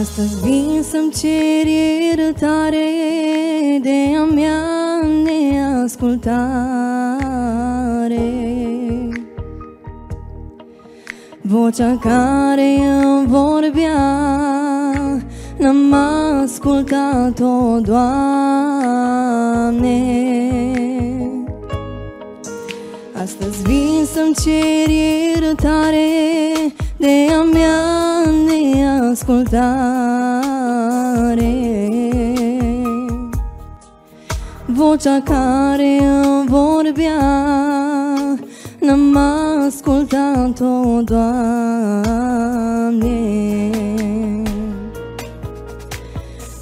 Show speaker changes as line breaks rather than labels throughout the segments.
Astăzi vin să-mi cer iertare de a mea neascultare. Vocea care îmi vorbea N-am ascultat-o, Doamne. Astăzi vin să-mi cer iertare De a mea neascultare Vocea care îmi vorbea N-am ascultat-o, Doamne.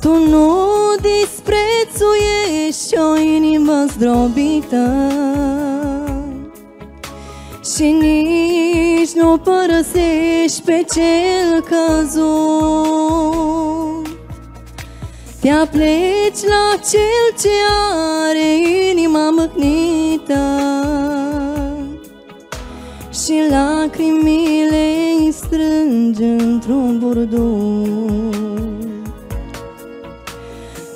Tu nu disprețuiești o inimă zdrobită Și nici nu părăsești pe cel căzut. Te apleci la cel ce are inima mâhnită Și lacrimile îi strângi într-un burdut.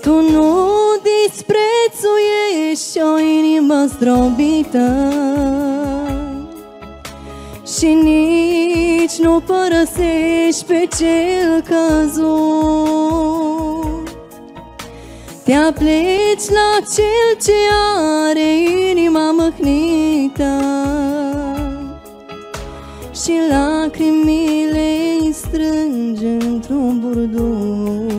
Tu nu disprețuiești o inimă zdrobită Și nici nu părăsești pe cel căzut. Te apleci la cel ce are inima mâhnită Și lacrimile îi strângi într-un burdut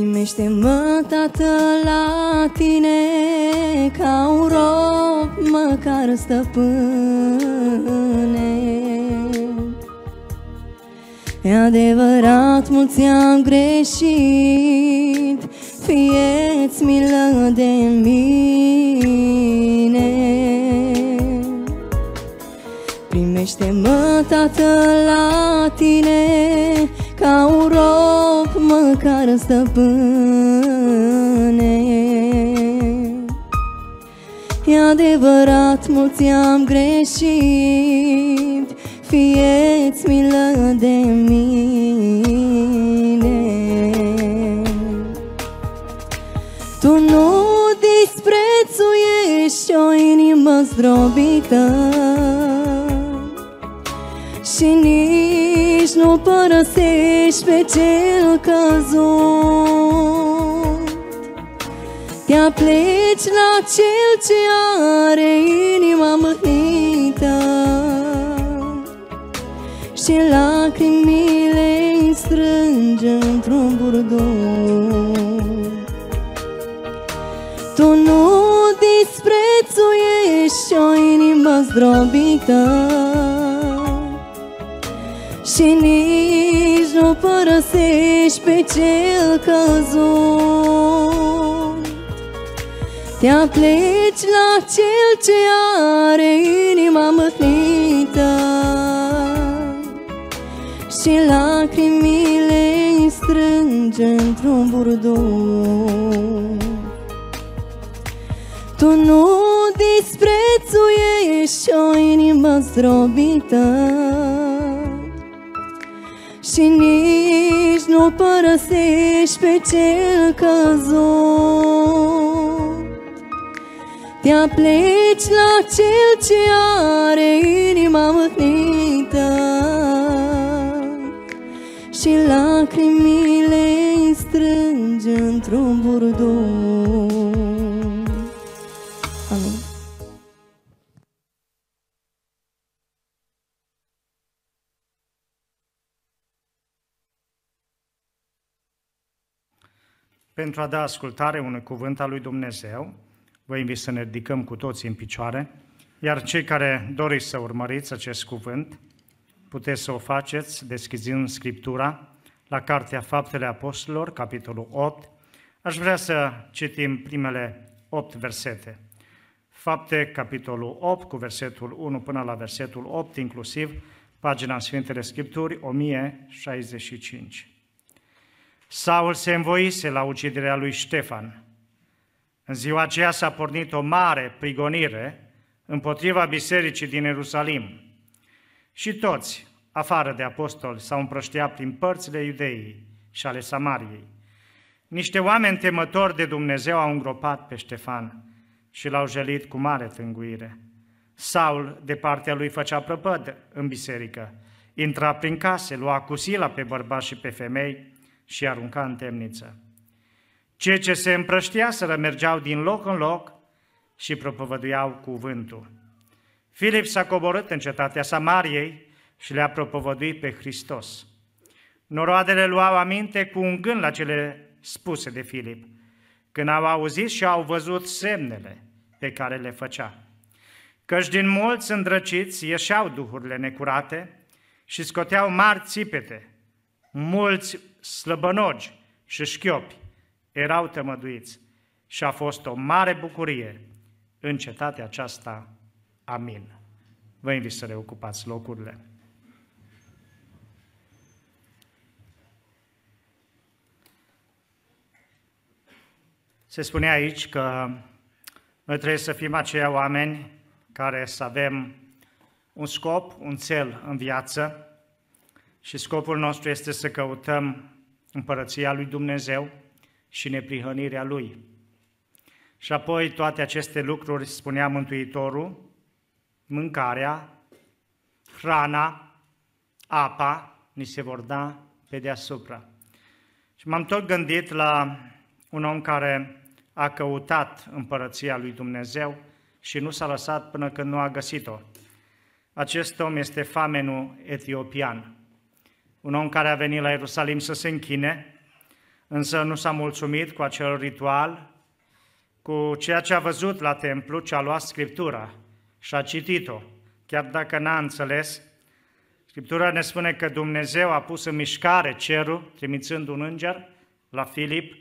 Primește-mă, Tată, la tine Ca un rob, măcar stăpâne. E adevărat, mulți am greșit Fie-ți milă de mine. Primește-mă, Tată, la tine Ca un rob, măcar stăpâne. E adevărat, mulți am greșit Fie-ți milă de mine. Tu nu disprețuiești o inimă zdrobită Și nici nu părăsești pe cel căzut. Te apleci la cel ce are inima mâhnită Și lacrimile îi strângi într-un burdut. Tu nu disprețuiești o inimă zdrobită Și nici nu părăsești pe cel căzut. Te apleci la cel ce are inima mâhnită. Și lacrimile îi strânge într-un burdut. Tu nu disprețuiești o inimă zdrobită Și nici nu părăsești pe cel căzut. Te apleci la cel ce are inima mâhnită Și lacrimile îi strânge într-un burdut
Pentru a da ascultare unui cuvânt al lui Dumnezeu, vă invit să ne ridicăm cu toții în picioare, iar cei care doriți să urmăriți acest cuvânt, puteți să o faceți deschizând Scriptura la Cartea Faptele Apostolilor, capitolul 8. Aș vrea să citim primele 8 versete. Fapte, capitolul 8, cu versetul 1 până la versetul 8, inclusiv pagina Sfintele Scripturi, 1065. Saul se învoise la uciderea lui Ștefan. În ziua aceea s-a pornit o mare prigonire împotriva bisericii din Ierusalim. Și toți, afară de apostoli, s-au împrăștiat prin părțile iudeii și ale Samariei. Niște oameni temători de Dumnezeu au îngropat pe Ștefan și l-au jelit cu mare tânguire. Saul, de partea lui, făcea prăpăd în biserică, intra prin case, lua cu sila pe bărbați și pe femei și arunca în temniță. Cei ce se împrăștiaseră mergeau din loc în loc și propovăduiau cuvântul. Filip s-a coborât în cetatea Samariei și le-a propovăduit pe Hristos. Noroadele luau aminte cu un gând la cele spuse de Filip, când au auzit și au văzut semnele pe care le făcea. Căci din mulți îndrăciți ieșeau duhurile necurate și scoteau mari țipete, mulți slăbănogi și șchiopi erau tămăduiți și a fost o mare bucurie în cetatea aceasta. Amin. Vă invit să reocupați locurile. Se spune aici că noi trebuie să fim aceia oameni care să avem un scop, un cel în viață și scopul nostru este să căutăm împărăția lui Dumnezeu și neprihănirea Lui. Și apoi toate aceste lucruri, spunea Mântuitorul, mâncarea, hrana, apa, ni se vor da pe deasupra. Și m-am tot gândit la un om care a căutat împărăția lui Dumnezeu și nu s-a lăsat până când nu a găsit-o. Acest om este famenul etiopian, un om care a venit la Ierusalim să se închine, însă nu s-a mulțumit cu acel ritual, cu ceea ce a văzut la templu, ce a luat Scriptura și a citit-o, chiar dacă n-a înțeles. Scriptura ne spune că Dumnezeu a pus în mișcare cerul, trimițând un înger la Filip,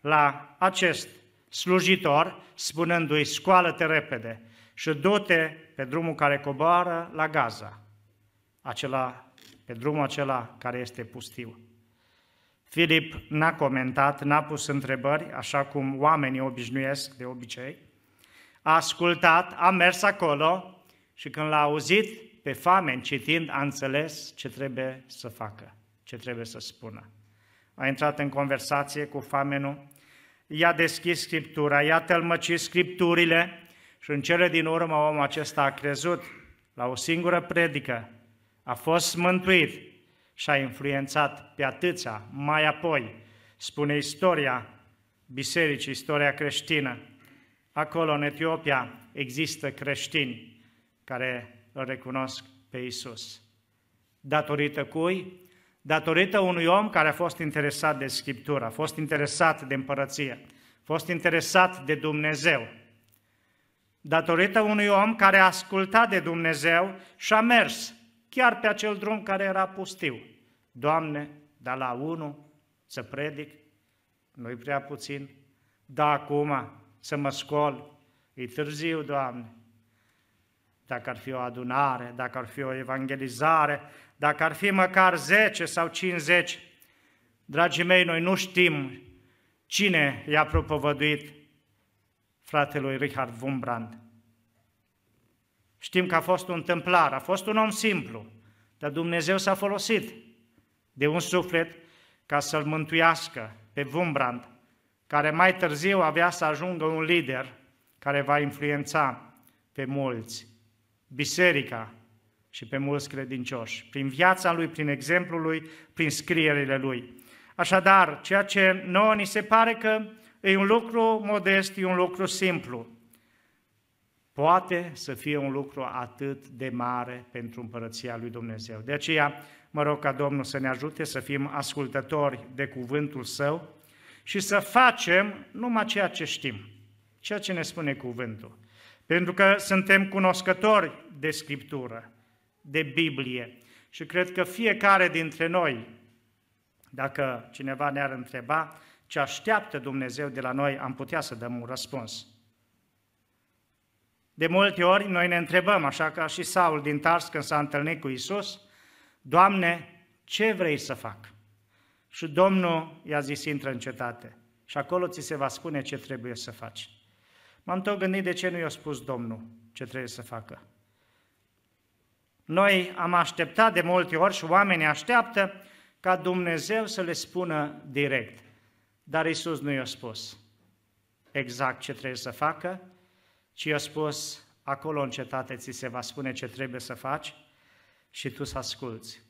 la acest slujitor, spunându-i, scoală-te repede și du-te pe drumul care coboară la Gaza, acela, pe drumul acela care este pustiu. Filip n-a comentat, n-a pus întrebări, așa cum oamenii obișnuiesc de obicei. A ascultat, a mers acolo și când l-a auzit pe famen citind, a înțeles ce trebuie să facă, ce trebuie să spună. A intrat în conversație cu famenul, i-a deschis Scriptura, i-a tălmăcit Scripturile și în cele din urmă omul acesta a crezut la o singură predică, a fost mântuit și a influențat pe atâția mai apoi, spune istoria bisericii, istoria creștină. Acolo, în Etiopia, există creștini care îl recunosc pe Isus. Datorită cui? Datorită unui om care a fost interesat de Scriptură, a fost interesat de împărăție, a fost interesat de Dumnezeu. Datorită unui om care a ascultat de Dumnezeu și a mers chiar pe acel drum care era pustiu. Doamne, da la unul să predic, nu-i prea puțin, da acum să mă scol, e târziu, Doamne. Dacă ar fi o adunare, dacă ar fi o evangelizare, dacă ar fi măcar 10 sau 50, dragii mei, noi nu știm cine i-a propovăduit fratelui Richard Wumbrand. Știm că a fost un templar, a fost un om simplu, dar Dumnezeu s-a folosit de un suflet ca să-l mântuiască pe Wumbrand, care mai târziu avea să ajungă un lider care va influența pe mulți, biserica și pe mulți credincioși, prin viața lui, prin exemplul lui, prin scrierile lui. Așadar, ceea ce nouă ni se pare că e un lucru modest, e un lucru simplu, poate să fie un lucru atât de mare pentru împărăția lui Dumnezeu. De aceea, mă rog ca Domnul să ne ajute să fim ascultători de cuvântul Său și să facem numai ceea ce știm, ceea ce ne spune cuvântul. Pentru că suntem cunoscători de Scriptură, de Biblie Și cred că fiecare dintre noi, dacă cineva ne-ar întreba ce așteaptă Dumnezeu de la noi, am putea să dăm un răspuns. De multe ori noi ne întrebăm, așa ca și Saul din Tars când s-a întâlnit cu Isus, Doamne, ce vrei să fac? Și Domnul i-a zis, intră în cetate. Și acolo ți se va spune ce trebuie să faci. M-am tot gândit de ce nu i-a spus Domnul ce trebuie să facă. Noi am așteptat de multe ori și oamenii așteaptă ca Dumnezeu să le spună direct. Dar Isus nu i-a spus exact ce trebuie să facă, ci i-a spus, acolo în cetate ți se va spune ce trebuie să faci și tu să asculți.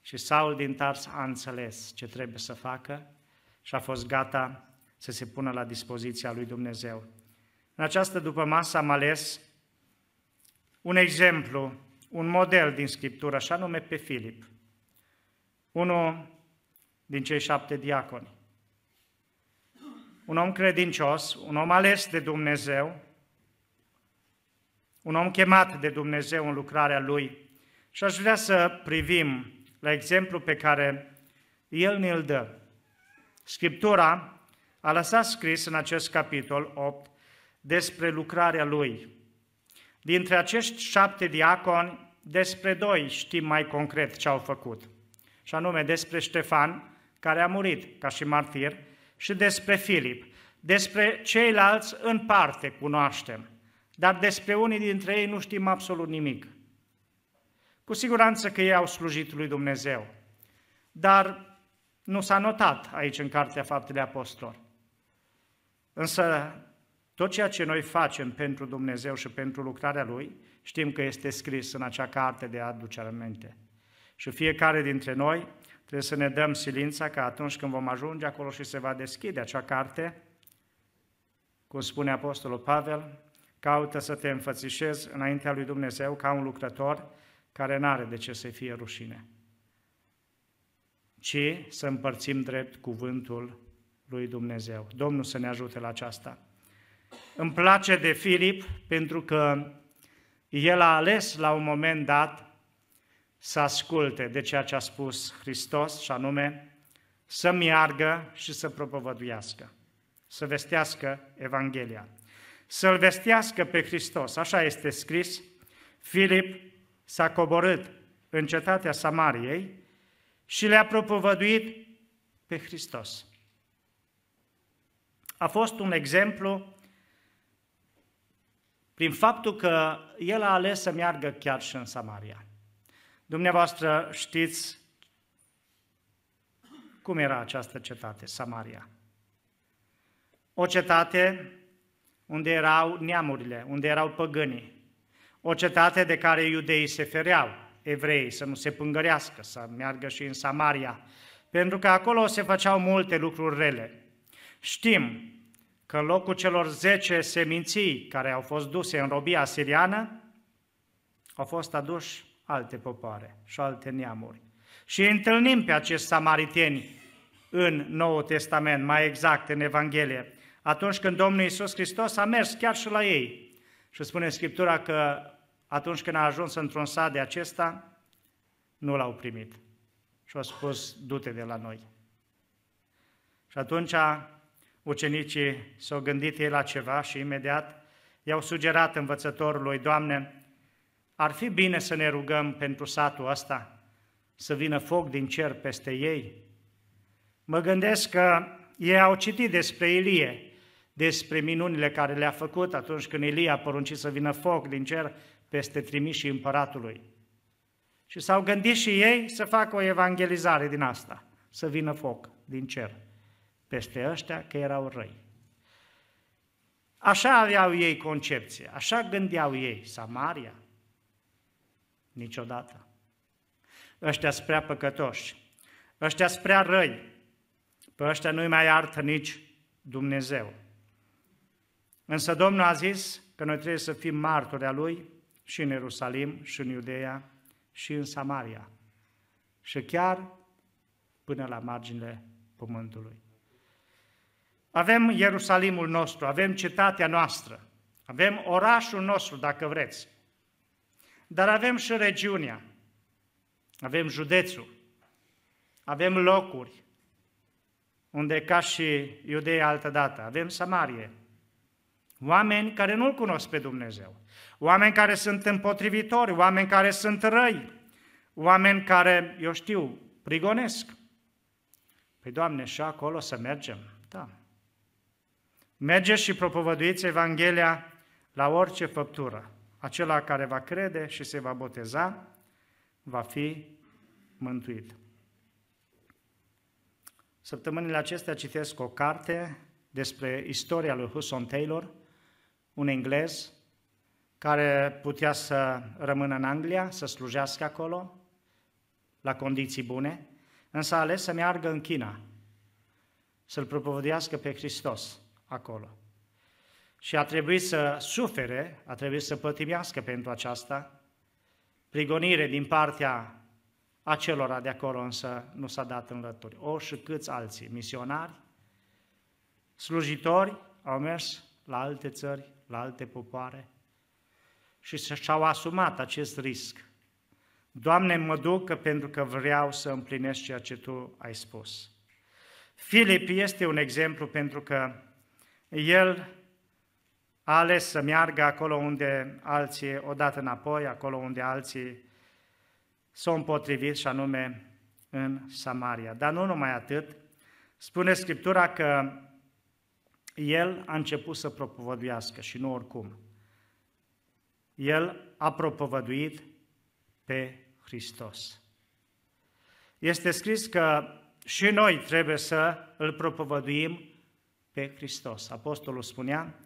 Și Saul din Tars a înțeles ce trebuie să facă și a fost gata să se pună la dispoziția lui Dumnezeu. În această după masă am ales un exemplu, un model din Scriptură, așa nume pe Filip, unul din cei șapte diaconi. Un om credincios, un om ales de Dumnezeu, un om chemat de Dumnezeu în lucrarea lui. Și aș vrea să privim la exemplu pe care el ne-l dă. Scriptura a lăsat scris în acest capitol 8 despre lucrarea lui. Dintre acești șapte diaconi, despre doi știm mai concret ce au făcut. Și anume despre Ștefan, care a murit ca și martir, și despre Filip. Despre ceilalți în parte cunoaștem, dar despre unii dintre ei nu știm absolut nimic. Cu siguranță că ei au slujit lui Dumnezeu, dar nu s-a notat aici în Cartea Faptele Apostolilor. Însă tot ceea ce noi facem pentru Dumnezeu și pentru lucrarea Lui, știm că este scris în acea carte de aducere minte. Și fiecare dintre noi trebuie să ne dăm silința că atunci când vom ajunge acolo și se va deschide acea carte, cum spune Apostolul Pavel, caută să te înfățișezi înaintea lui Dumnezeu ca un lucrător care nu are de ce să fie rușine, ci să împărțim drept cuvântul lui Dumnezeu. Domnul să ne ajute la aceasta. Îmi place de Filip pentru că el a ales la un moment dat să asculte de ceea ce a spus Hristos, și anume să meargă și să propovăduiască, să vestească Evanghelia, să-L vestească pe Hristos. Așa este scris, Filip s-a coborât în cetatea Samariei și le-a propovăduit pe Hristos. A fost un exemplu prin faptul că el a ales să meargă chiar și în Samaria. Dumneavoastră știți cum era această cetate, Samaria. O cetate unde erau neamurile, unde erau păgânii, o cetate de care iudeii se fereau, evrei, să nu se pângărească, să meargă și în Samaria, pentru că acolo se făceau multe lucruri rele. Știm că în locul celor zece seminții care au fost duse în robia siriană, au fost aduși alte popoare și alte neamuri. Și întâlnim pe acești samariteni în Noul Testament, mai exact în Evanghelie, atunci când Domnul Iisus Hristos a mers chiar și la ei și spune Scriptura că atunci când a ajuns într-un sat de acesta, nu l-au primit. Și au spus, du-te de la noi. Și atunci ucenicii s-au gândit ei la ceva și imediat i-au sugerat învățătorului, Doamne, ar fi bine să ne rugăm pentru satul ăsta, să vină foc din cer peste ei. Mă gândesc că ei au citit despre Ilie, despre minunile care le-a făcut atunci când Ilie a poruncit să vină foc din cer peste trimișii împăratului. Și s-au gândit și ei să facă o evangelizare din asta, să vină foc din cer peste ăștia că erau răi. Așa aveau ei concepție, așa gândeau ei, Samaria. Niciodată. Ăștia sunt prea păcătoși, ăștia sunt prea răi, pe ăștia nu-i mai iartă nici Dumnezeu. Însă Domnul a zis că noi trebuie să fim martori a Lui și în Ierusalim, și în Iudeea, și în Samaria. Și chiar până la marginile pământului. Avem Ierusalimul nostru, avem cetatea noastră, avem orașul nostru, dacă vreți, dar avem și regiunea. avem județul, avem locuri unde ca și iudei altă dată, avem Samarie, oameni care nu-L cunosc pe Dumnezeu, oameni care sunt împotrivitori, oameni care sunt răi, oameni care, eu știu, prigonesc. Păi, Doamne, și acolo să mergem? Da. Mergeți și propovăduiți Evanghelia la orice făptură. Acela care va crede și se va boteza, va fi mântuit. Săptămânile acestea citesc o carte despre istoria lui Hudson Taylor, un englez care putea să rămână în Anglia, să slujească acolo, la condiții bune, însă a ales să meargă în China, să-L propovădească pe Hristos acolo. Și a trebuit să sufere, a trebuit să pătimească pentru aceasta, prigonire din partea acelora de acolo însă nu s-a dat înlături. O și câți alții, misionari, slujitori, au mers la alte țări, la alte popoare și și-au asumat acest risc. Doamne, mă duc pentru că vreau să împlinesc ceea ce Tu ai spus. Filip este un exemplu pentru că el a ales să meargă acolo unde alții odată înapoi, acolo unde alții s-au împotrivit și anume în Samaria. Dar nu numai atât, spune Scriptura că el a început să propovăduiască și nu oricum. El a propovăduit pe Hristos. Este scris că și noi trebuie să îl propovăduim pe Hristos. Apostolul spunea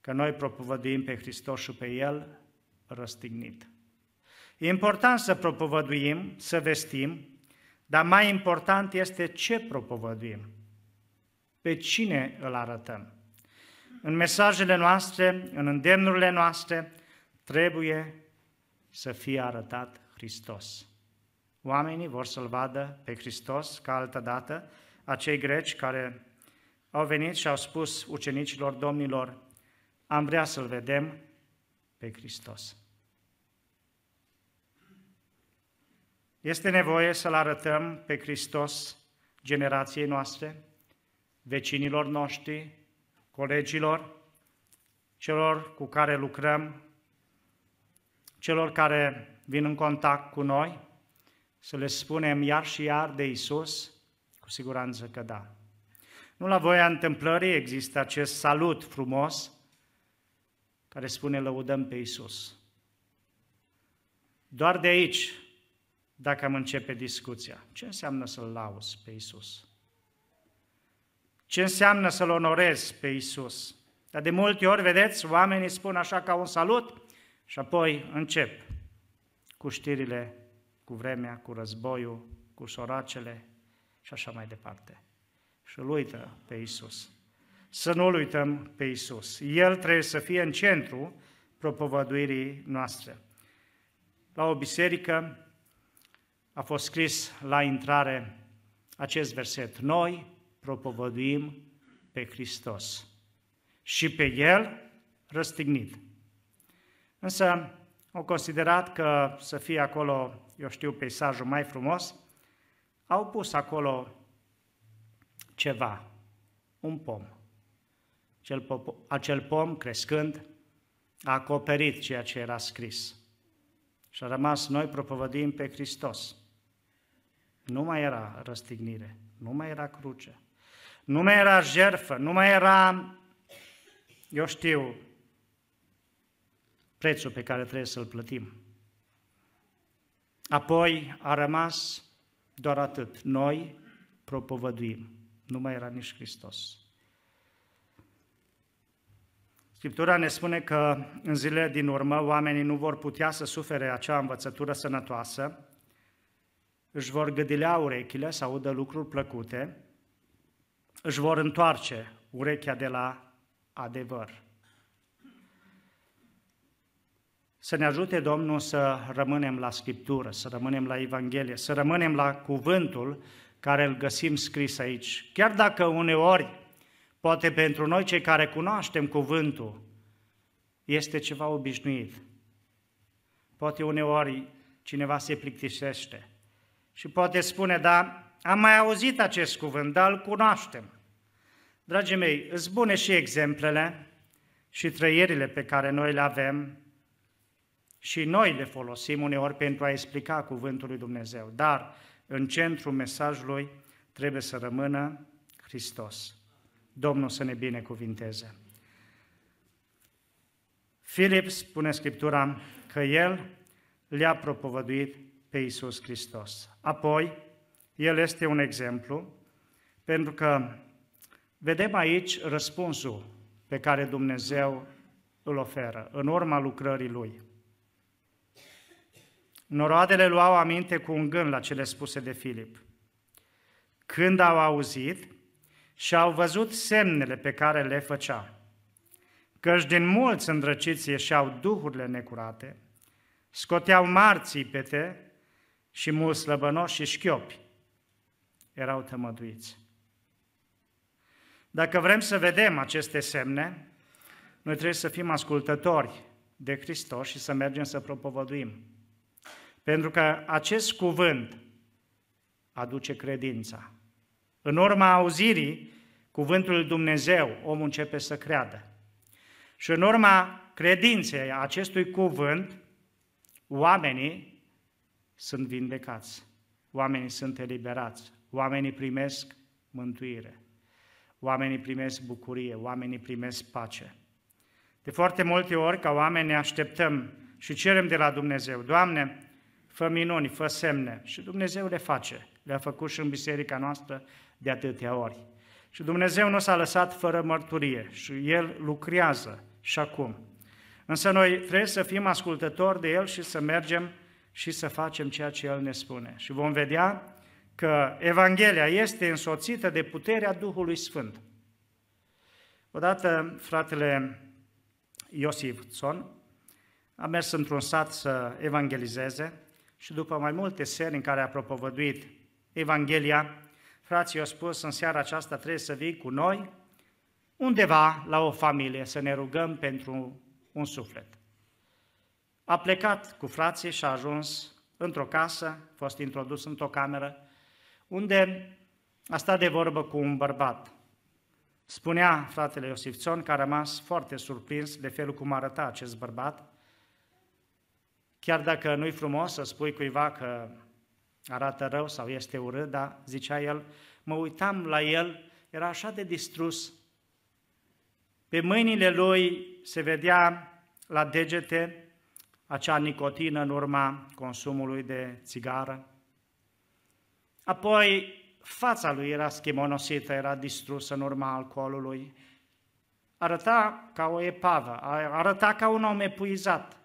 că noi propovăduim pe Hristos și pe El răstignit. E important să propovăduim, să vestim, dar mai important este ce propovăduim, pe cine îl arătăm. În mesajele noastre, în îndemnurile noastre, trebuie să fie arătat Hristos. Oamenii vor să-L vadă pe Hristos ca altă dată, acei greci care au venit și au spus ucenicilor domnilor, am vrea să-L vedem pe Hristos. Este nevoie să-L arătăm pe Hristos generației noastre, vecinilor noștri, colegilor, celor cu care lucrăm, celor care vin în contact cu noi, să le spunem iar și iar de Isus? Cu siguranță că da. Nu la voia întâmplării există acest salut frumos care spune lăudăm pe Isus. Doar de aici dacă am începe discuția. Ce înseamnă să-L lauzi pe Isus? Ce înseamnă să-L onorezi pe Isus? Dar de multe ori, vedeți, oamenii spun așa ca un salut și apoi încep cu știrile, cu vremea, cu războiul, cu soracele și așa mai departe. Și îl uită pe Isus. Să nu-L uităm pe Isus. El trebuie să fie în centru propovăduirii noastre. La o biserică a fost scris la intrare acest verset. Noi propovăduim pe Hristos și pe El răstignit. Însă au considerat că să fie acolo, eu știu, peisajul mai frumos, au pus acolo ceva, un pom. Acel pom, crescând, a acoperit ceea ce era scris. Și a rămas noi propovădim pe Hristos. Nu mai era răstignire, nu mai era cruce, nu mai era jerfă, nu mai era, eu știu, prețul pe care trebuie să-l plătim. Apoi a rămas doar atât. Noi propovăduim. Nu mai era nici Hristos. Scriptura ne spune că în zilele din urmă oamenii nu vor putea să sufere acea învățătură sănătoasă, își vor gâdilea urechile să audă lucruri plăcute, își vor întoarce urechea de la adevăr. Să ne ajute Domnul să rămânem la Scriptură, să rămânem la Evanghelie, să rămânem la cuvântul care îl găsim scris aici. Chiar dacă uneori, poate pentru noi cei care cunoaștem cuvântul, este ceva obișnuit. Poate uneori cineva se plictisește. Și poate spune, da, am mai auzit acest cuvânt, dar îl cunoaștem. Dragii mei, îți bune și exemplele și trăierile pe care noi le avem și noi le folosim uneori pentru a explica cuvântul lui Dumnezeu. Dar în centrul mesajului trebuie să rămână Hristos. Domnul să ne binecuvinteze. Filip spune Scriptura că el le-a propovăduit pe Iisus Hristos. Apoi, el este un exemplu, pentru că vedem aici răspunsul pe care Dumnezeu îl oferă în urma lucrării Lui. Noroadele luau aminte cu un gând la cele spuse de Filip. Când au auzit și au văzut semnele pe care le făcea, căci din mulți îndrăciți ieșeau duhurile necurate, scoteau marții pete și mulți slăbănoși și șchiopi erau tămăduiți. Dacă vrem să vedem aceste semne, noi trebuie să fim ascultători de Hristos și să mergem să propovăduim. Pentru că acest cuvânt aduce credința. În urma auzirii cuvântului Dumnezeu, omul începe să creadă. Și în urma credinței acestui cuvânt, oamenii sunt vindecați, oamenii sunt eliberați, oamenii primesc mântuire, oamenii primesc bucurie, oamenii primesc pace. De foarte multe ori, ca oameni, ne așteptăm și cerem de la Dumnezeu, Doamne, fă minuni, fă semne. Și Dumnezeu le face. Le-a făcut și în biserica noastră de atâtea ori. Și Dumnezeu nu s-a lăsat fără mărturie și El lucrează și acum. Însă noi trebuie să fim ascultători de El și să mergem și să facem ceea ce El ne spune. Și vom vedea că Evanghelia este însoțită de puterea Duhului Sfânt. Odată fratele Iosif Țon a mers într-un sat să evangelizeze și după mai multe seri în care a propovăduit Evanghelia, frații au spus, în seara aceasta trebuie să vii cu noi undeva la o familie, să ne rugăm pentru un suflet. A plecat cu frații și a ajuns într-o casă, a fost introdus într-o cameră, unde a stat de vorbă cu un bărbat. Spunea fratele Iosif Țon că a rămas foarte surprins de felul cum arăta acest bărbat, Chiar dacă nu-i frumos să spui cuiva că arată rău sau este urât, dar zicea el, mă uitam la el, era așa de distrus. Pe mâinile lui se vedea la degete acea nicotină în urma consumului de țigară. Apoi fața lui era schimonosită, era distrusă în urma alcoolului. Arăta ca o epavă, arăta ca un om epuizat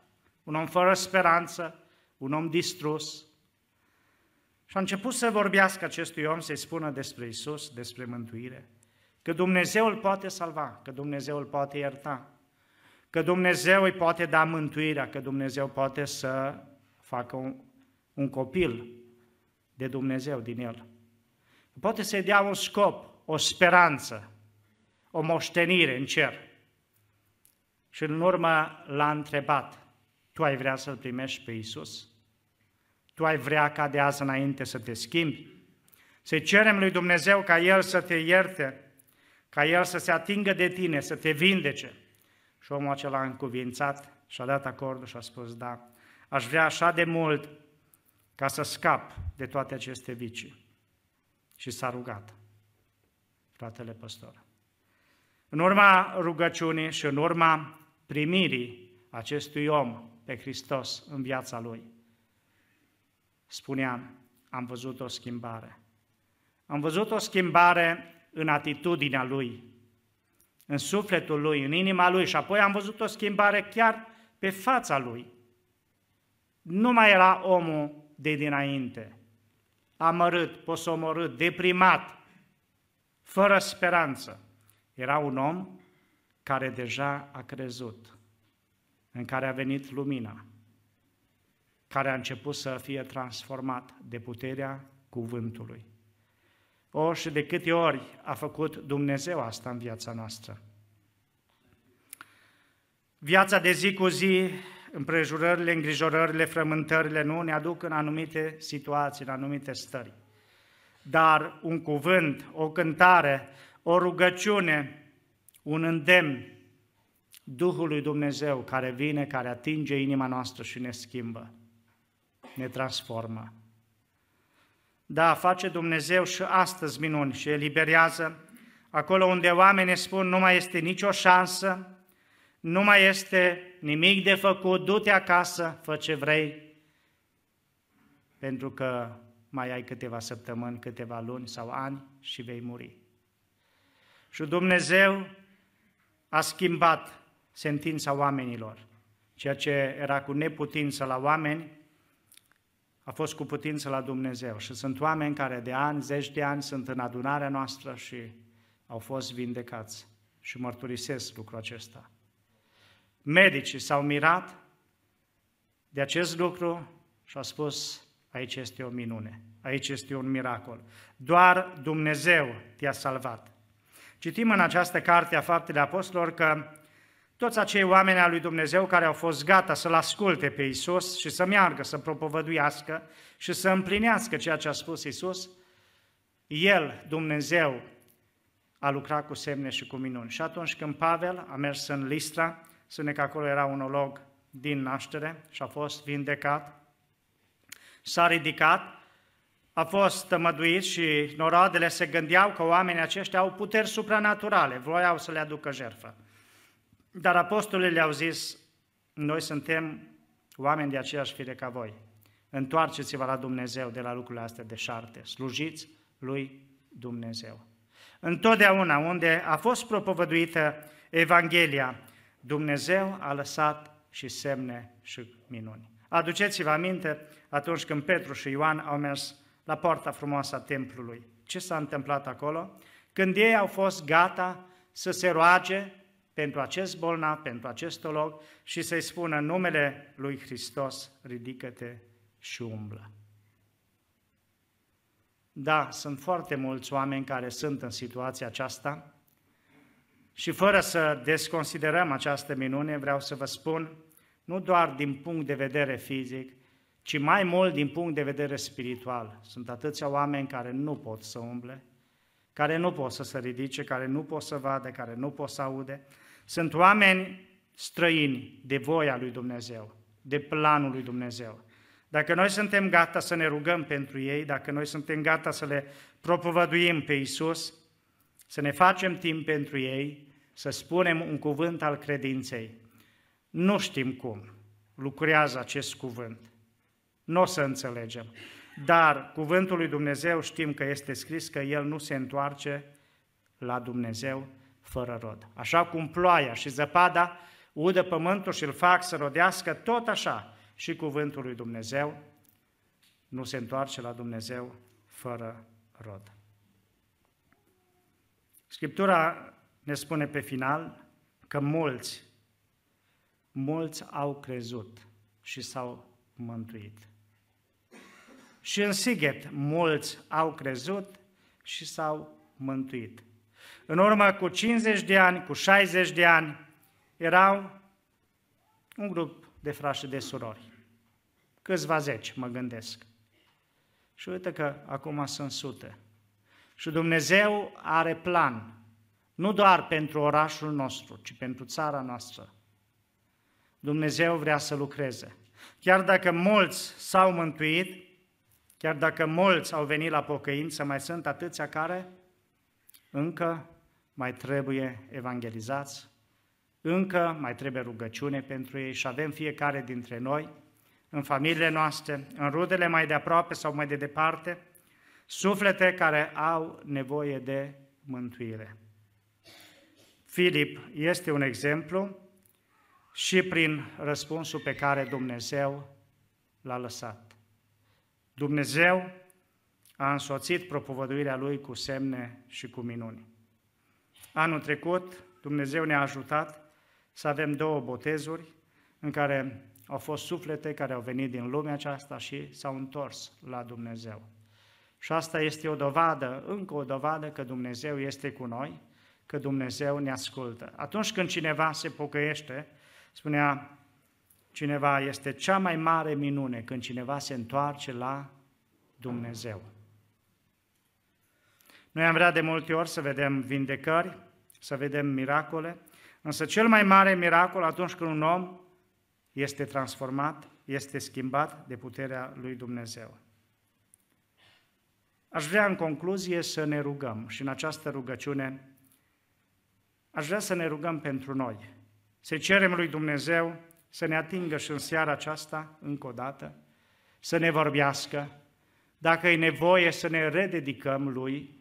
un om fără speranță, un om distrus. Și a început să vorbească acestui om, să-i spună despre Isus, despre mântuire, că Dumnezeu îl poate salva, că Dumnezeu îl poate ierta, că Dumnezeu îi poate da mântuirea, că Dumnezeu poate să facă un, un copil de Dumnezeu din el. Poate să-i dea un scop, o speranță, o moștenire în cer. Și în urmă l-a întrebat, tu ai vrea să-L primești pe Isus? Tu ai vrea ca de azi înainte să te schimbi? Să cerem lui Dumnezeu ca El să te ierte, ca El să se atingă de tine, să te vindece. Și omul acela a încuvințat și a dat acordul și a spus, da, aș vrea așa de mult ca să scap de toate aceste vicii. Și s-a rugat, fratele păstor. În urma rugăciunii și în urma primirii acestui om pe Hristos în viața lui. Spuneam, am văzut o schimbare. Am văzut o schimbare în atitudinea lui, în sufletul lui, în inima lui și apoi am văzut o schimbare chiar pe fața lui. Nu mai era omul de dinainte, amărât, posomorât, deprimat, fără speranță. Era un om care deja a crezut în care a venit lumina, care a început să fie transformat de puterea cuvântului. O, și de câte ori a făcut Dumnezeu asta în viața noastră. Viața de zi cu zi împrejurările, îngrijorările, frământările nu ne aduc în anumite situații, în anumite stări. Dar un cuvânt, o cântare, o rugăciune, un îndemn, Duhul lui Dumnezeu care vine, care atinge inima noastră și ne schimbă, ne transformă. Da, face Dumnezeu și astăzi minuni și eliberează acolo unde oamenii spun nu mai este nicio șansă, nu mai este nimic de făcut, du-te acasă, fă ce vrei, pentru că mai ai câteva săptămâni, câteva luni sau ani și vei muri. Și Dumnezeu a schimbat sentința oamenilor. Ceea ce era cu neputință la oameni, a fost cu putință la Dumnezeu. Și sunt oameni care de ani, zeci de ani sunt în adunarea noastră și au fost vindecați. Și mărturisesc lucrul acesta. Medicii s-au mirat de acest lucru și au spus, aici este o minune, aici este un miracol. Doar Dumnezeu te-a salvat. Citim în această carte a Faptele Apostolilor că toți acei oameni al lui Dumnezeu care au fost gata să-L asculte pe Isus și să meargă, să propovăduiască și să împlinească ceea ce a spus Isus, El, Dumnezeu, a lucrat cu semne și cu minuni. Și atunci când Pavel a mers în Listra, spune că acolo era un olog din naștere și a fost vindecat, s-a ridicat, a fost tămăduit și noroadele se gândeau că oamenii aceștia au puteri supranaturale, voiau să le aducă jertfă. Dar apostolii le-au zis, noi suntem oameni de aceeași fire ca voi. Întoarceți-vă la Dumnezeu de la lucrurile astea de șarte. Slujiți lui Dumnezeu. Întotdeauna unde a fost propovăduită Evanghelia, Dumnezeu a lăsat și semne și minuni. Aduceți-vă aminte atunci când Petru și Ioan au mers la poarta frumoasă a templului. Ce s-a întâmplat acolo? Când ei au fost gata să se roage pentru acest bolnav, pentru acest olog și să-i spună numele lui Hristos, ridică-te și umblă. Da, sunt foarte mulți oameni care sunt în situația aceasta și fără să desconsiderăm această minune, vreau să vă spun, nu doar din punct de vedere fizic, ci mai mult din punct de vedere spiritual. Sunt atâția oameni care nu pot să umble, care nu pot să se ridice, care nu pot să vadă, care nu pot să aude. Sunt oameni străini de voia lui Dumnezeu, de planul lui Dumnezeu. Dacă noi suntem gata să ne rugăm pentru ei, dacă noi suntem gata să le propovăduim pe Isus, să ne facem timp pentru ei, să spunem un cuvânt al credinței. Nu știm cum lucrează acest cuvânt. Nu o să înțelegem. Dar cuvântul lui Dumnezeu știm că este scris că El nu se întoarce la Dumnezeu fără rod. Așa cum ploaia și zăpada udă pământul și îl fac să rodească, tot așa și cuvântul lui Dumnezeu nu se întoarce la Dumnezeu fără rod. Scriptura ne spune pe final că mulți, mulți au crezut și s-au mântuit. Și în Sighet mulți au crezut și s-au mântuit. În urmă cu 50 de ani, cu 60 de ani, erau un grup de frași de surori. Câțiva zeci, mă gândesc. Și uite că acum sunt sute. Și Dumnezeu are plan, nu doar pentru orașul nostru, ci pentru țara noastră. Dumnezeu vrea să lucreze. Chiar dacă mulți s-au mântuit, chiar dacă mulți au venit la pocăință, mai sunt atâția care încă mai trebuie evangelizați, încă mai trebuie rugăciune pentru ei și avem fiecare dintre noi, în familiile noastre, în rudele mai de aproape sau mai de departe, suflete care au nevoie de mântuire. Filip este un exemplu și prin răspunsul pe care Dumnezeu l-a lăsat. Dumnezeu a însoțit propovăduirea lui cu semne și cu minuni. Anul trecut, Dumnezeu ne-a ajutat să avem două botezuri în care au fost suflete care au venit din lumea aceasta și s-au întors la Dumnezeu. Și asta este o dovadă, încă o dovadă că Dumnezeu este cu noi, că Dumnezeu ne ascultă. Atunci când cineva se pocăiește, spunea cineva, este cea mai mare minune când cineva se întoarce la Dumnezeu. Noi am vrea de multe ori să vedem vindecări, să vedem miracole, însă cel mai mare miracol atunci când un om este transformat, este schimbat de puterea lui Dumnezeu. Aș vrea în concluzie să ne rugăm și în această rugăciune aș vrea să ne rugăm pentru noi, să cerem lui Dumnezeu să ne atingă și în seara aceasta, încă o dată, să ne vorbească, dacă e nevoie să ne rededicăm lui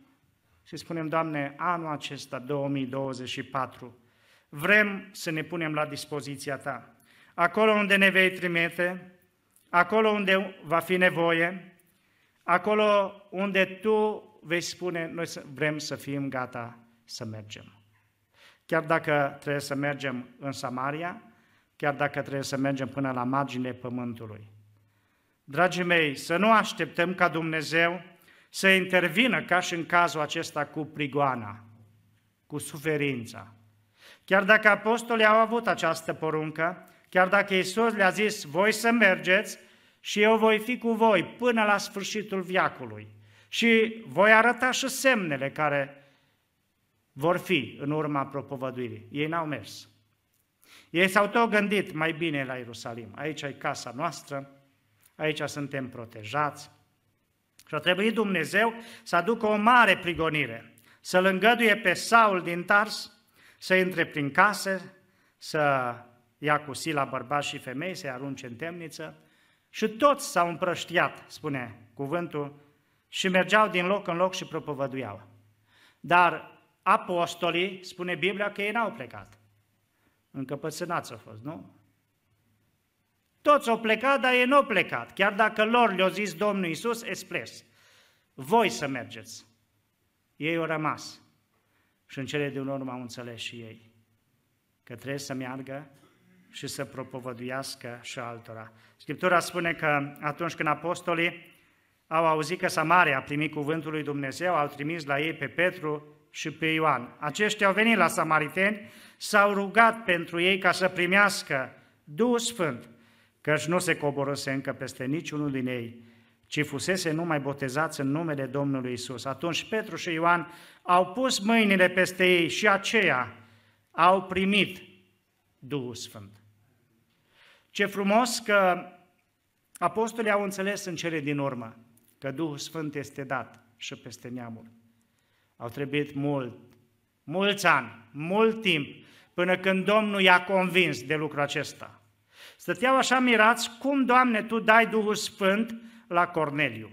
și spunem, Doamne, anul acesta, 2024, vrem să ne punem la dispoziția Ta. Acolo unde ne vei trimite, acolo unde va fi nevoie, acolo unde Tu vei spune, noi vrem să fim gata să mergem. Chiar dacă trebuie să mergem în Samaria, chiar dacă trebuie să mergem până la marginile pământului. Dragii mei, să nu așteptăm ca Dumnezeu să intervină ca și în cazul acesta cu prigoana, cu suferința. Chiar dacă apostolii au avut această poruncă, chiar dacă Iisus le-a zis, voi să mergeți și eu voi fi cu voi până la sfârșitul viacului și voi arăta și semnele care vor fi în urma propovăduirii. Ei n-au mers. Ei s-au tot gândit mai bine la Ierusalim. Aici e casa noastră, aici suntem protejați. Și a trebuit Dumnezeu să aducă o mare prigonire, să-l îngăduie pe Saul din Tars să intre prin case, să ia cu sila bărbați și femei, să-i arunce în temniță și toți s-au împrăștiat, spune cuvântul, și mergeau din loc în loc și propovăduiau. Dar apostolii, spune Biblia, că ei n-au plecat. Încăpățânați au fost, nu? Toți au plecat, dar ei nu au plecat. Chiar dacă lor le-a zis Domnul Iisus, espres. Voi să mergeți. Ei au rămas. Și în cele din urmă au înțeles și ei că trebuie să meargă și să propovăduiască și altora. Scriptura spune că atunci când apostolii au auzit că Samaria a primit cuvântul lui Dumnezeu, au trimis la ei pe Petru și pe Ioan. Aceștia au venit la samariteni, s-au rugat pentru ei ca să primească Duhul Sfânt, căci nu se coborâse încă peste niciunul din ei, ci fusese numai botezați în numele Domnului Isus. Atunci Petru și Ioan au pus mâinile peste ei și aceia au primit Duhul Sfânt. Ce frumos că apostolii au înțeles în cele din urmă că Duhul Sfânt este dat și peste neamuri. Au trebuit mult, mulți ani, mult timp, până când Domnul i-a convins de lucrul acesta. Stăteau așa mirați, cum, Doamne, Tu dai Duhul Sfânt la Corneliu.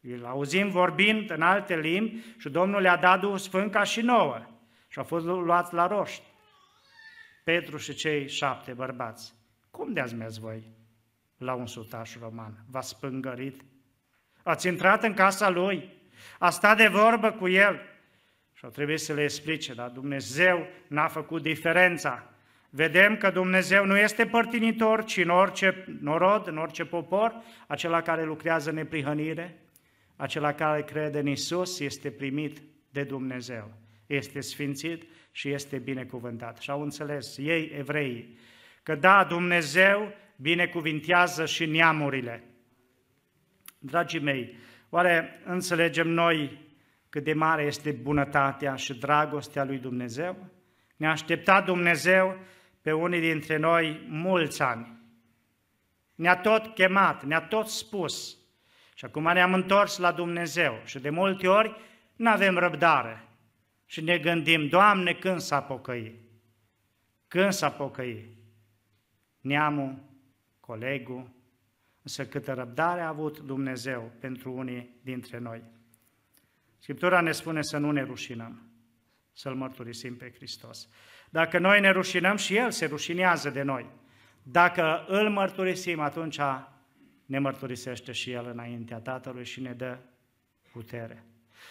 Îl auzim vorbind în alte limbi și Domnul le-a dat Duhul Sfânt ca și nouă și au fost luați la roști. Petru și cei șapte bărbați. Cum de-ați mers voi la un sutaș roman? V-ați spângărit? Ați intrat în casa lui? A stat de vorbă cu el? Și au trebuit să le explice, dar Dumnezeu n-a făcut diferența. Vedem că Dumnezeu nu este părtinitor, ci în orice norod, în orice popor, acela care lucrează în neprihănire, acela care crede în Isus este primit de Dumnezeu, este sfințit și este binecuvântat. Și au înțeles ei, evrei, că da, Dumnezeu binecuvintează și neamurile. Dragii mei, oare înțelegem noi cât de mare este bunătatea și dragostea lui Dumnezeu? Ne-a așteptat Dumnezeu pe unii dintre noi mulți ani. Ne-a tot chemat, ne-a tot spus. Și acum ne-am întors la Dumnezeu și de multe ori nu avem răbdare. Și ne gândim, Doamne, când s-a pocăit? Când s-a pocăit? Neamul, colegul, însă câtă răbdare a avut Dumnezeu pentru unii dintre noi. Scriptura ne spune să nu ne rușinăm, să-L mărturisim pe Hristos. Dacă noi ne rușinăm și El se rușinează de noi. Dacă îl mărturisim, atunci ne mărturisește și El înaintea Tatălui și ne dă putere.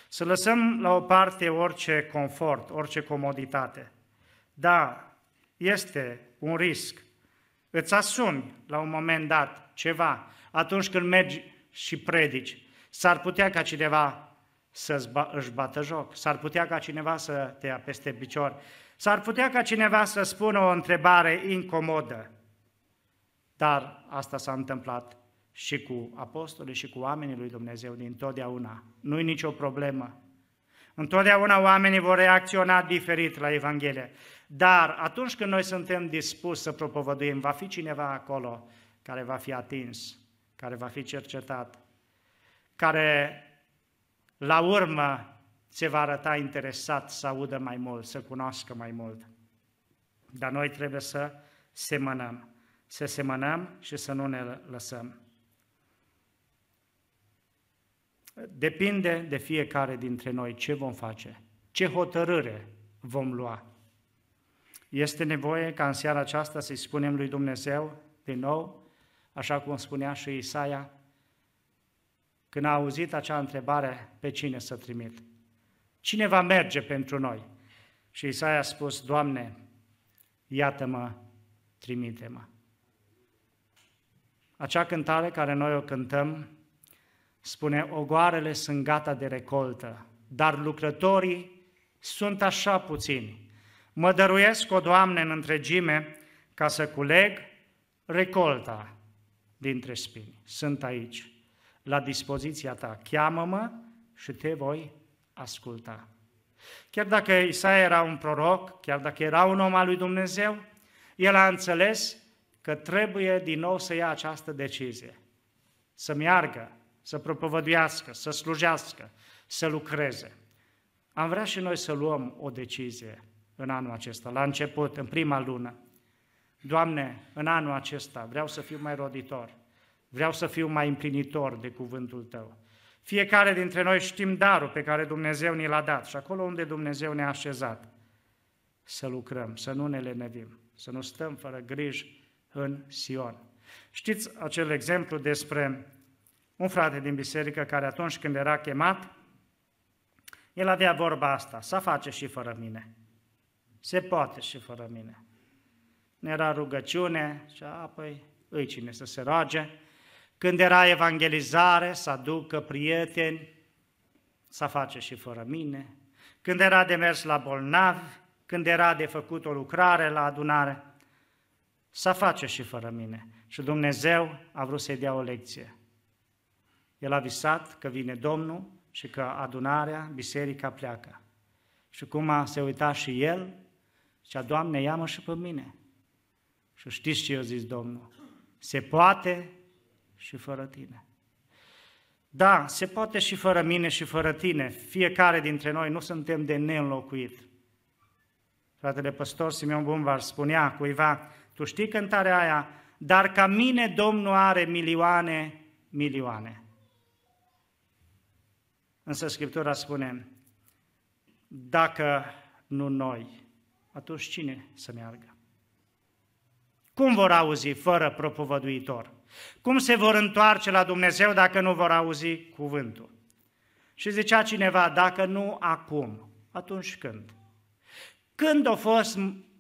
Să lăsăm la o parte orice confort, orice comoditate. Da, este un risc. Îți asumi la un moment dat ceva atunci când mergi și predici. S-ar putea ca cineva să își bată joc, s-ar putea ca cineva să te ia peste picior, S-ar putea ca cineva să spună o întrebare incomodă. Dar asta s-a întâmplat și cu apostolii și cu oamenii lui Dumnezeu din totdeauna. Nu-i nicio problemă. Întotdeauna oamenii vor reacționa diferit la Evanghelie. Dar atunci când noi suntem dispuși să propovăduim, va fi cineva acolo care va fi atins, care va fi cercetat, care la urmă se va arăta interesat să audă mai mult, să cunoască mai mult. Dar noi trebuie să semănăm, să semănăm și să nu ne lăsăm. Depinde de fiecare dintre noi ce vom face, ce hotărâre vom lua. Este nevoie ca în seara aceasta să-i spunem lui Dumnezeu din nou, așa cum spunea și Isaia, când a auzit acea întrebare, pe cine să trimit? Cine va merge pentru noi? Și Isaia a spus, Doamne, iată-mă, trimite-mă. Acea cântare care noi o cântăm spune, ogoarele sunt gata de recoltă, dar lucrătorii sunt așa puțini. Mă dăruiesc, o Doamne, în întregime ca să culeg recolta dintre spini. Sunt aici, la dispoziția ta. Cheamă-mă și te voi asculta. Chiar dacă Isaia era un proroc, chiar dacă era un om al lui Dumnezeu, el a înțeles că trebuie din nou să ia această decizie, să meargă, să propovăduiască, să slujească, să lucreze. Am vrea și noi să luăm o decizie în anul acesta, la început, în prima lună. Doamne, în anul acesta vreau să fiu mai roditor, vreau să fiu mai împlinitor de cuvântul Tău. Fiecare dintre noi știm darul pe care Dumnezeu ni l-a dat și acolo unde Dumnezeu ne-a așezat, să lucrăm, să nu ne lenevim, să nu stăm fără griji în Sion. Știți acel exemplu despre un frate din biserică care atunci când era chemat, el avea vorba asta, să face și fără mine. Se poate și fără mine. Ne era rugăciune și apoi îi cine să se roage. Când era evangelizare, să aducă prieteni, să face și fără mine. Când era de mers la bolnavi, când era de făcut o lucrare la adunare, să face și fără mine. Și Dumnezeu a vrut să-i dea o lecție. El a visat că vine Domnul și că adunarea, biserica pleacă. Și cum a se uita și el, zicea, Doamne, ia-mă și pe mine. Și știți ce i-a zis Domnul? Se poate și fără tine. Da, se poate și fără mine și fără tine. Fiecare dintre noi nu suntem de neînlocuit. Fratele păstor Simeon Bumvar spunea cuiva, tu știi cântarea aia, dar ca mine Domnul are milioane, milioane. Însă Scriptura spune, dacă nu noi, atunci cine să meargă? Cum vor auzi fără propovăduitor? Cum se vor întoarce la Dumnezeu dacă nu vor auzi cuvântul? Și zicea cineva, dacă nu acum, atunci când? Când a fost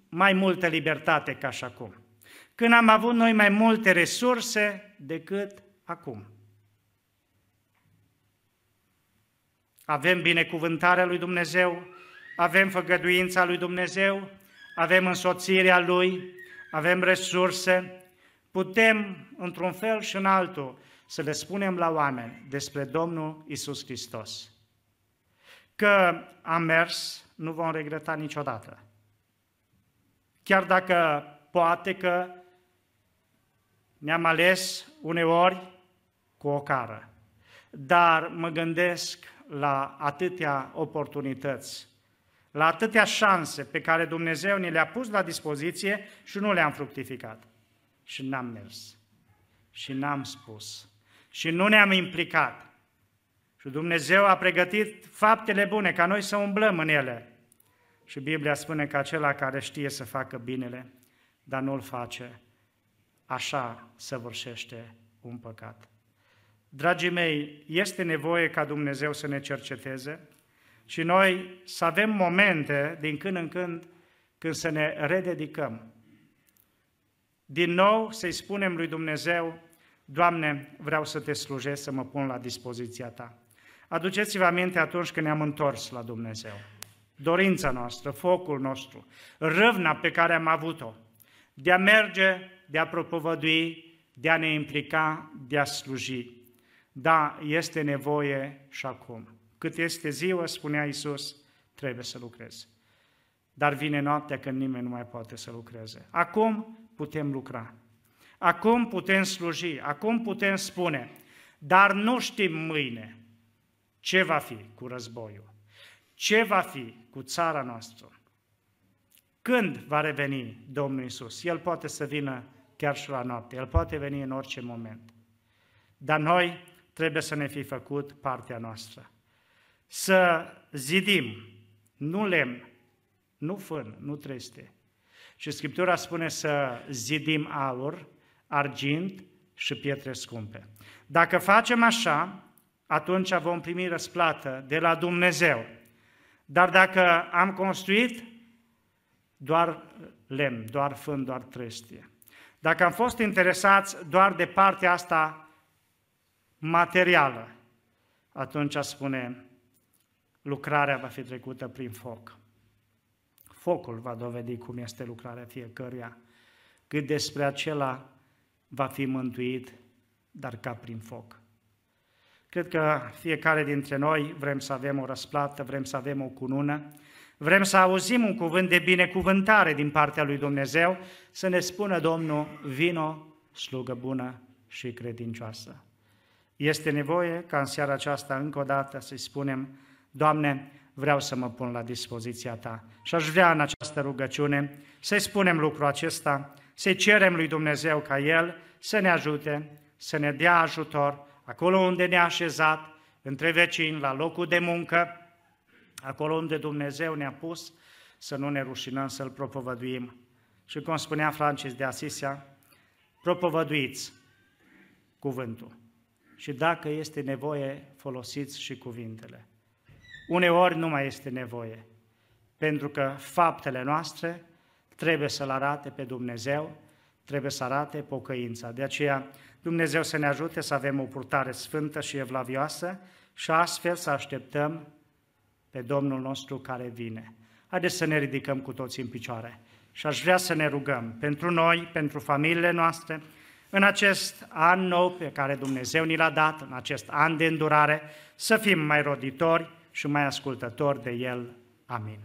mai multă libertate ca și acum? Când am avut noi mai multe resurse decât acum? Avem binecuvântarea lui Dumnezeu, avem făgăduința lui Dumnezeu, avem însoțirea Lui, avem resurse, putem, într-un fel și în altul, să le spunem la oameni despre Domnul Isus Hristos. Că am mers, nu vom regreta niciodată. Chiar dacă poate că ne-am ales uneori cu o cară. Dar mă gândesc la atâtea oportunități, la atâtea șanse pe care Dumnezeu ni le-a pus la dispoziție și nu le-am fructificat. Și n-am mers. Și n-am spus. Și nu ne-am implicat. Și Dumnezeu a pregătit faptele bune ca noi să umblăm în ele. Și Biblia spune că acela care știe să facă binele, dar nu-l face, așa săvârșește un păcat. Dragii mei, este nevoie ca Dumnezeu să ne cerceteze și noi să avem momente din când în când când să ne rededicăm. Din nou să-i spunem lui Dumnezeu, Doamne, vreau să te slujesc, să mă pun la dispoziția Ta. Aduceți-vă aminte atunci când ne-am întors la Dumnezeu. Dorința noastră, focul nostru, râvna pe care am avut-o, de a merge, de a propovădui, de a ne implica, de a sluji. Da, este nevoie și acum. Cât este ziua, spunea Iisus, trebuie să lucrezi. Dar vine noaptea când nimeni nu mai poate să lucreze. Acum putem lucra. Acum putem sluji. Acum putem spune, dar nu știm mâine ce va fi cu războiul, ce va fi cu țara noastră. Când va reveni Domnul Isus? El poate să vină chiar și la noapte, El poate veni în orice moment. Dar noi trebuie să ne fi făcut partea noastră. Să zidim, nu lemn, nu fân, nu treste. Și Scriptura spune să zidim aur, argint și pietre scumpe. Dacă facem așa, atunci vom primi răsplată de la Dumnezeu. Dar dacă am construit doar lemn, doar fân, doar trestie, dacă am fost interesați doar de partea asta materială, atunci spune, lucrarea va fi trecută prin foc. Focul va dovedi cum este lucrarea fiecăruia, cât despre acela va fi mântuit, dar ca prin foc. Cred că fiecare dintre noi vrem să avem o răsplată, vrem să avem o cunună, vrem să auzim un cuvânt de binecuvântare din partea lui Dumnezeu, să ne spună Domnul, vino, slugă bună și credincioasă. Este nevoie ca în seara aceasta încă o dată să-i spunem, Doamne, vreau să mă pun la dispoziția Ta. Și aș vrea în această rugăciune să-i spunem lucrul acesta, să-i cerem lui Dumnezeu ca El să ne ajute, să ne dea ajutor acolo unde ne-a așezat, între vecini, la locul de muncă, acolo unde Dumnezeu ne-a pus, să nu ne rușinăm să-L propovăduim. Și cum spunea Francis de Asisia, propovăduiți cuvântul. Și dacă este nevoie, folosiți și cuvintele. Uneori nu mai este nevoie, pentru că faptele noastre trebuie să-L arate pe Dumnezeu, trebuie să arate pocăința. De aceea, Dumnezeu să ne ajute să avem o purtare sfântă și evlavioasă și astfel să așteptăm pe Domnul nostru care vine. Haideți să ne ridicăm cu toții în picioare și aș vrea să ne rugăm pentru noi, pentru familiile noastre, în acest an nou pe care Dumnezeu ni l-a dat, în acest an de îndurare, să fim mai roditori și mai ascultători de El. Amin.